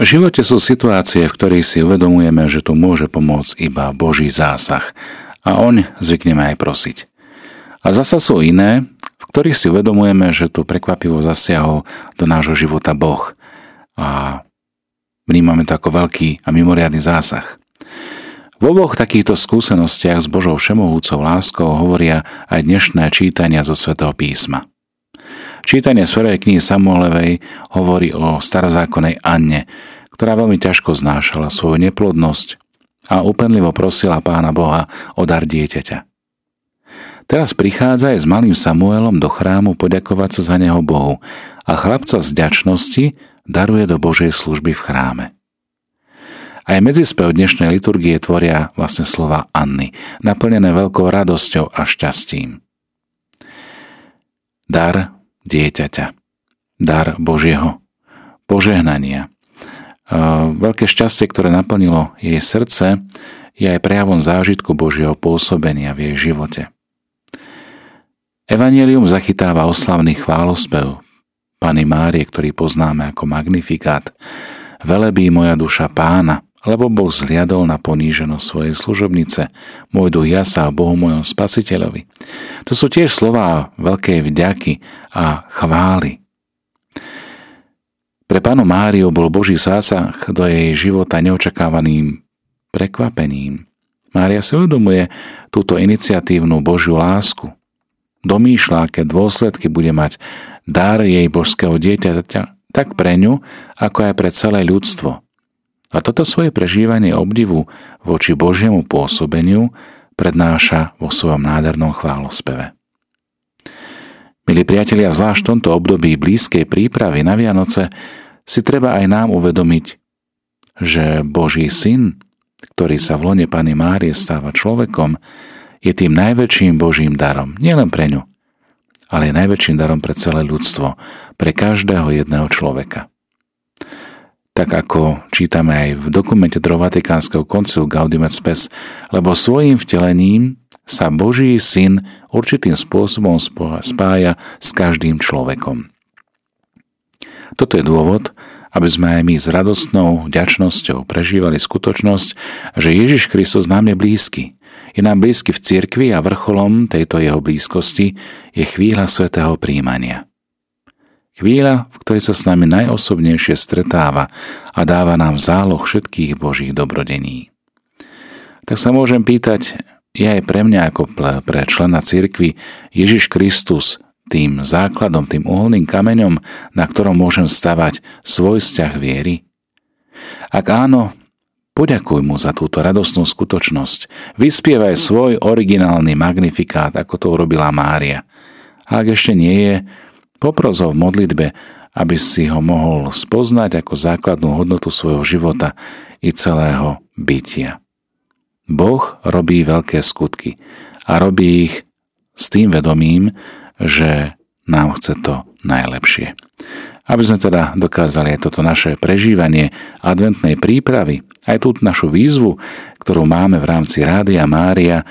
V živote sú situácie, v ktorých si uvedomujeme, že tu môže pomôcť iba Boží zásah a oň zvykneme aj prosiť. A zasa sú iné, v ktorých si uvedomujeme, že tu prekvapivo zasiahol do nášho života Boh a vnímame to ako veľký a mimoriadný zásah. V oboch takýchto skúsenostiach s Božou všemohúcou láskou hovoria aj dnešné čítania zo svätého písma. Čítanie prvej knihy Samuelevej hovorí o starozákonnej Anne, ktorá veľmi ťažko znášala svoju neplodnosť a úpenlivo prosila pána Boha o dar dieťaťa. Teraz prichádza aj s malým Samuelom do chrámu poďakovať sa za neho Bohu a chlapca z ďačnosti daruje do Božej služby v chráme. Aj medzispev dnešnej liturgie tvoria vlastne slova Anny, naplnené veľkou radosťou a šťastím. Dar dieťaťa. Dar Božieho. Požehnania. Veľké šťastie, ktoré naplnilo jej srdce, je aj prejavom zážitku Božieho pôsobenia v jej živote. Evangelium zachytáva oslavný chválospev Pany Márie, ktorý poznáme ako Magnifikát. Velebí moja duša pána, lebo Boh zliadol na poníženosť svojej služobnice. Môj duch jasa o Bohu mojom spasiteľovi. To sú tiež slová veľkej vďaky a chvály. Pre pánu Máriu bol Boží zásah do jej života neočakávaným prekvapením. Mária si uvedomuje túto iniciatívnu Božiu lásku. Domýšľa, aké dôsledky bude mať dar jej božského dieťaťa tak pre ňu, ako aj pre celé ľudstvo – a toto svoje prežívanie obdivu voči Božiemu pôsobeniu prednáša vo svojom nádhernom chválospeve. Milí priatelia, zvlášť v tomto období blízkej prípravy na Vianoce si treba aj nám uvedomiť, že Boží syn, ktorý sa v lone Pany Márie stáva človekom, je tým najväčším Božím darom, nielen pre ňu, ale je najväčším darom pre celé ľudstvo, pre každého jedného človeka tak ako čítame aj v dokumente do Vatikánskeho koncilu Gaudium et Spes, lebo svojim vtelením sa Boží syn určitým spôsobom spája s každým človekom. Toto je dôvod, aby sme aj my s radostnou vďačnosťou prežívali skutočnosť, že Ježiš Kristus nám je blízky. Je nám blízky v cirkvi a vrcholom tejto jeho blízkosti je chvíľa svetého príjmania. Chvíľa, v ktorej sa s nami najosobnejšie stretáva a dáva nám záloh všetkých Božích dobrodení. Tak sa môžem pýtať, je aj pre mňa ako pre člena cirkvi Ježiš Kristus tým základom, tým uholným kameňom, na ktorom môžem stavať svoj vzťah viery? Ak áno, poďakuj mu za túto radosnú skutočnosť. Vyspievaj svoj originálny magnifikát, ako to urobila Mária. A ak ešte nie je, Popros ho v modlitbe, aby si ho mohol spoznať ako základnú hodnotu svojho života i celého bytia. Boh robí veľké skutky a robí ich s tým vedomím, že nám chce to najlepšie. Aby sme teda dokázali aj toto naše prežívanie adventnej prípravy, aj tú našu výzvu, ktorú máme v rámci Rádia Mária,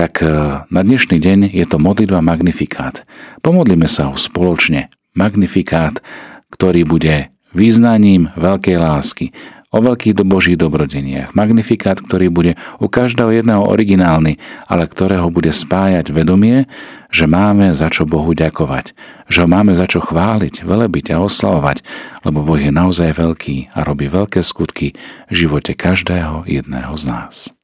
tak e, na dnešný deň je to modlitba Magnifikát. Pomodlíme sa ho spoločne. Magnifikát, ktorý bude význaním veľkej lásky, o veľkých do Božích dobrodeniach. Magnifikát, ktorý bude u každého jedného originálny, ale ktorého bude spájať vedomie, že máme za čo Bohu ďakovať, že ho máme za čo chváliť, velebiť a oslavovať, lebo Boh je naozaj veľký a robí veľké skutky v živote každého jedného z nás.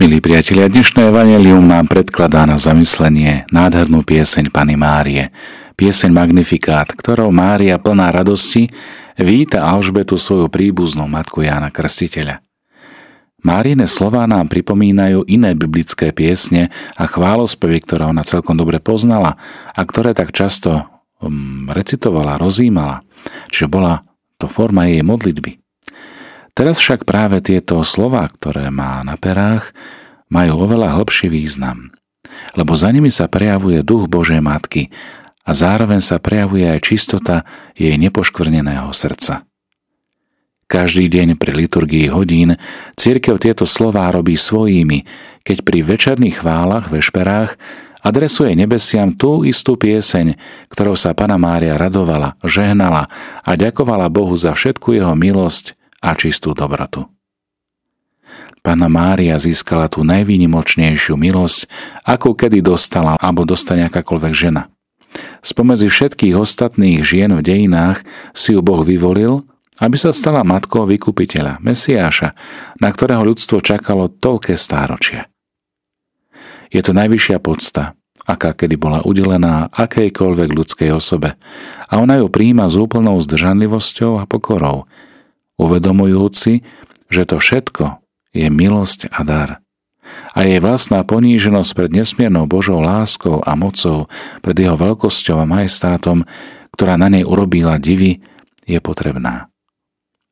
Milí priatelia, dnešné evanelium nám predkladá na zamyslenie nádhernú pieseň Pany Márie, pieseň Magnifikát, ktorou Mária plná radosti víta Alžbetu svoju príbuznú matku Jána Krstiteľa. Márine slová nám pripomínajú iné biblické piesne a chválospevy, ktoré ona celkom dobre poznala a ktoré tak často um, recitovala, rozímala, čiže bola to forma jej modlitby. Teraz však práve tieto slova, ktoré má na perách, majú oveľa hlbší význam, lebo za nimi sa prejavuje duch Božej Matky a zároveň sa prejavuje aj čistota jej nepoškvrneného srdca. Každý deň pri liturgii hodín církev tieto slová robí svojimi, keď pri večerných chválach, vešperách adresuje nebesiam tú istú pieseň, ktorou sa Pana Mária radovala, žehnala a ďakovala Bohu za všetku jeho milosť a čistú dobrotu. Pana Mária získala tú najvýnimočnejšiu milosť, akú kedy dostala alebo dostane akákoľvek žena. Spomedzi všetkých ostatných žien v dejinách si ju Boh vyvolil, aby sa stala matkou vykupiteľa, Mesiáša, na ktorého ľudstvo čakalo toľké stáročia. Je to najvyššia podsta, aká kedy bola udelená akejkoľvek ľudskej osobe a ona ju príjima s úplnou zdržanlivosťou a pokorou, uvedomujúci, že to všetko je milosť a dar. A jej vlastná poníženosť pred nesmiernou Božou láskou a mocou, pred jeho veľkosťou a majestátom, ktorá na nej urobila divy, je potrebná.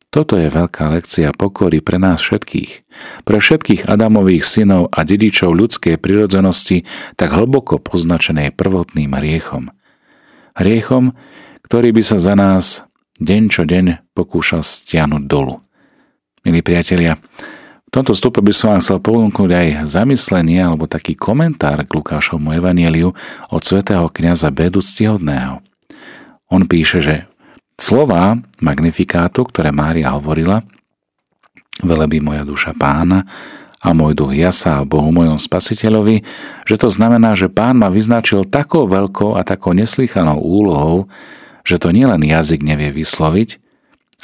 Toto je veľká lekcia pokory pre nás všetkých, pre všetkých Adamových synov a dedičov ľudskej prirodzenosti, tak hlboko poznačenej prvotným hriechom. Hriechom, ktorý by sa za nás deň čo deň pokúšal stiahnuť dolu. Milí priatelia, v tomto stupe by som vám chcel ponúknuť aj zamyslenie alebo taký komentár k Lukášovmu evanieliu od svätého kniaza Bedu Ctihodného. On píše, že slova magnifikátu, ktoré Mária hovorila, velebí moja duša pána a môj duch jasa a Bohu mojom spasiteľovi, že to znamená, že pán ma vyznačil takou veľkou a takou neslychanou úlohou, že to nielen jazyk nevie vysloviť,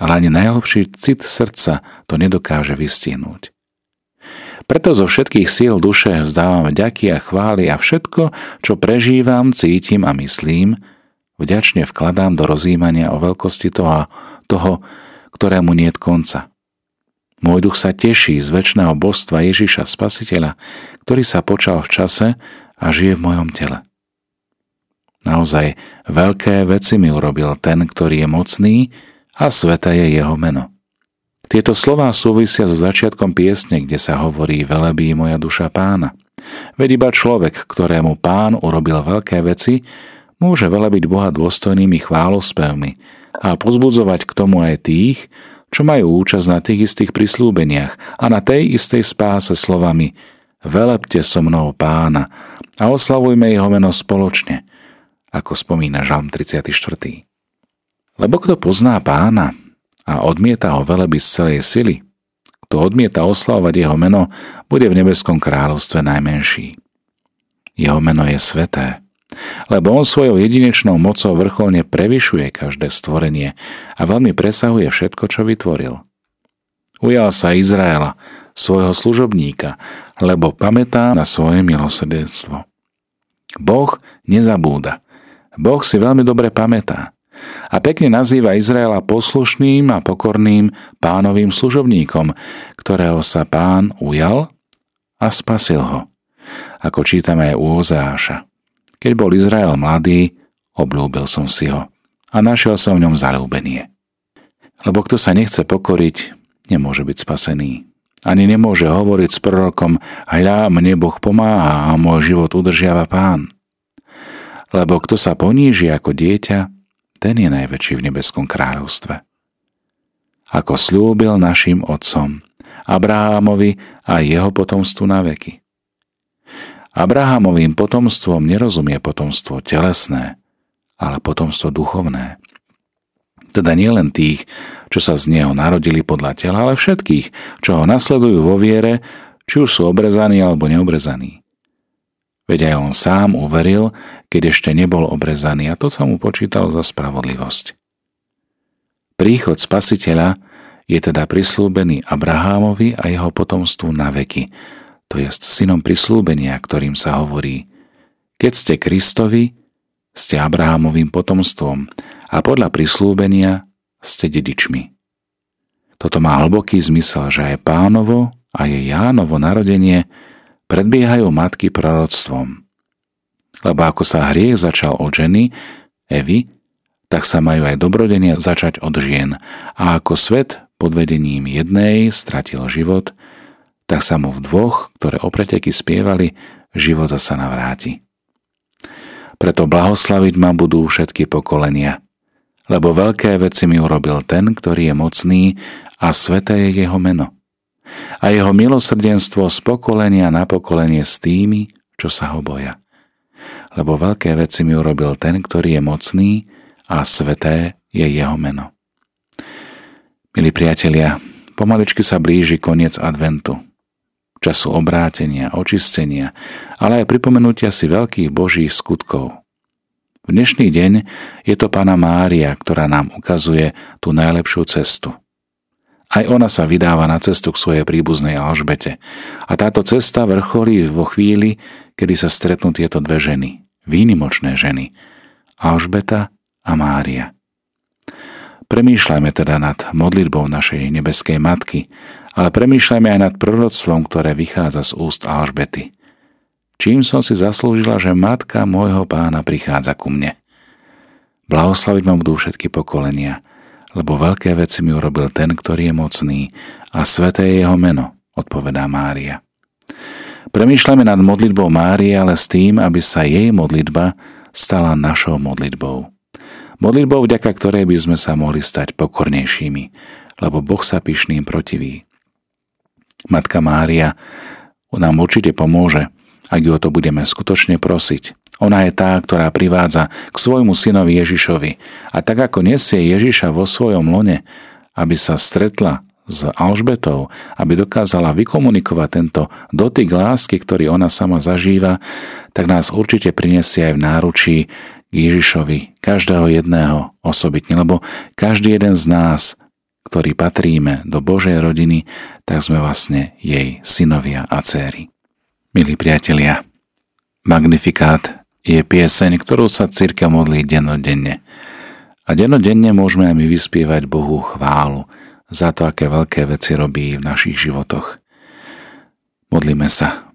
ale ani najhlbší cit srdca to nedokáže vystihnúť. Preto zo všetkých síl duše vzdávam vďaky a chvály a všetko, čo prežívam, cítim a myslím, vďačne vkladám do rozjímania o veľkosti toho, toho ktorému nie je konca. Môj duch sa teší z väčšného božstva Ježiša Spasiteľa, ktorý sa počal v čase a žije v mojom tele. Naozaj veľké veci mi urobil ten, ktorý je mocný a sveta je jeho meno. Tieto slová súvisia so začiatkom piesne, kde sa hovorí Velebí moja duša pána. Veď iba človek, ktorému pán urobil veľké veci, môže velebiť Boha dôstojnými chválospevmi a pozbudzovať k tomu aj tých, čo majú účasť na tých istých prislúbeniach a na tej istej spáse slovami Velepte so mnou pána a oslavujme jeho meno spoločne, ako spomína Žalm 34. Lebo kto pozná pána, a odmieta ho veleby z celej sily, kto odmieta oslavovať jeho meno, bude v nebeskom kráľovstve najmenší. Jeho meno je sveté, lebo on svojou jedinečnou mocou vrcholne prevyšuje každé stvorenie a veľmi presahuje všetko, čo vytvoril. Ujal sa Izraela, svojho služobníka, lebo pamätá na svoje milosrdenstvo. Boh nezabúda. Boh si veľmi dobre pamätá a pekne nazýva Izraela poslušným a pokorným pánovým služobníkom, ktorého sa pán ujal a spasil ho. Ako čítame aj u Ozeáša. Keď bol Izrael mladý, obľúbil som si ho a našiel som v ňom zalúbenie. Lebo kto sa nechce pokoriť, nemôže byť spasený. Ani nemôže hovoriť s prorokom, hľa, mne Boh pomáha a môj život udržiava pán. Lebo kto sa poníži ako dieťa, ten je najväčší v nebeskom kráľovstve. Ako slúbil našim otcom, Abrahámovi a jeho potomstvu na veky. Abrahámovým potomstvom nerozumie potomstvo telesné, ale potomstvo duchovné. Teda nielen tých, čo sa z neho narodili podľa tela, ale všetkých, čo ho nasledujú vo viere, či už sú obrezaní alebo neobrezaní. Veď aj on sám uveril, keď ešte nebol obrezaný a to sa mu počítalo za spravodlivosť. Príchod spasiteľa je teda prislúbený Abrahámovi a jeho potomstvu na veky, to je synom prislúbenia, ktorým sa hovorí Keď ste Kristovi, ste Abrahámovým potomstvom a podľa prislúbenia ste dedičmi. Toto má hlboký zmysel, že aj pánovo a je Jánovo narodenie predbiehajú matky proroctvom. Lebo ako sa hriech začal od ženy, Evy, tak sa majú aj dobrodenia začať od žien. A ako svet pod vedením jednej stratil život, tak sa mu v dvoch, ktoré opreteky spievali, život zasa navráti. Preto blahoslaviť ma budú všetky pokolenia, lebo veľké veci mi urobil ten, ktorý je mocný a sveté je jeho meno a jeho milosrdenstvo z pokolenia na pokolenie s tými, čo sa ho boja. lebo veľké veci mi urobil ten, ktorý je mocný a sveté je jeho meno. Milí priatelia, pomaličky sa blíži koniec adventu, času obrátenia, očistenia, ale aj pripomenutia si veľkých božích skutkov. V dnešný deň je to pána Mária, ktorá nám ukazuje tú najlepšiu cestu. Aj ona sa vydáva na cestu k svojej príbuznej Alžbete. A táto cesta vrcholí vo chvíli, kedy sa stretnú tieto dve ženy, výnimočné ženy, Alžbeta a Mária. Premýšľajme teda nad modlitbou našej nebeskej matky, ale premýšľajme aj nad proroctvom, ktoré vychádza z úst Alžbety. Čím som si zaslúžila, že matka môjho pána prichádza ku mne. Blahoslaviť ma budú všetky pokolenia, lebo veľké veci mi urobil ten, ktorý je mocný a sveté je jeho meno, odpovedá Mária. Premýšľame nad modlitbou Márie, ale s tým, aby sa jej modlitba stala našou modlitbou. Modlitbou, vďaka ktorej by sme sa mohli stať pokornejšími, lebo Boh sa pyšným protiví. Matka Mária nám určite pomôže, ak ju o to budeme skutočne prosiť. Ona je tá, ktorá privádza k svojmu synovi Ježišovi. A tak ako nesie Ježiša vo svojom lone, aby sa stretla s Alžbetou, aby dokázala vykomunikovať tento dotyk lásky, ktorý ona sama zažíva, tak nás určite prinesie aj v náručí Ježišovi, každého jedného osobitne, lebo každý jeden z nás, ktorý patríme do Božej rodiny, tak sme vlastne jej synovia a céry. Milí priatelia, Magnifikát je pieseň, ktorú sa círka modlí dennodenne. A dennodenne môžeme aj my vyspievať Bohu chválu za to, aké veľké veci robí v našich životoch. Modlíme sa.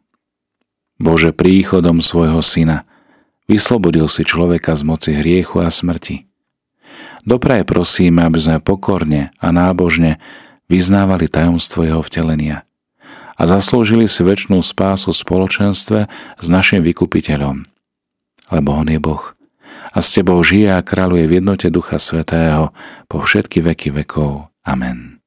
Bože, príchodom svojho syna Vyslobodil si človeka z moci hriechu a smrti. Dopraje prosíme, aby sme pokorne a nábožne vyznávali tajomstvo jeho vtelenia a zaslúžili si väčšnú spásu v spoločenstve s našim vykupiteľom. Lebo on je Boh a s tebou žije a kráľuje v jednote Ducha Svetého po všetky veky vekov. Amen.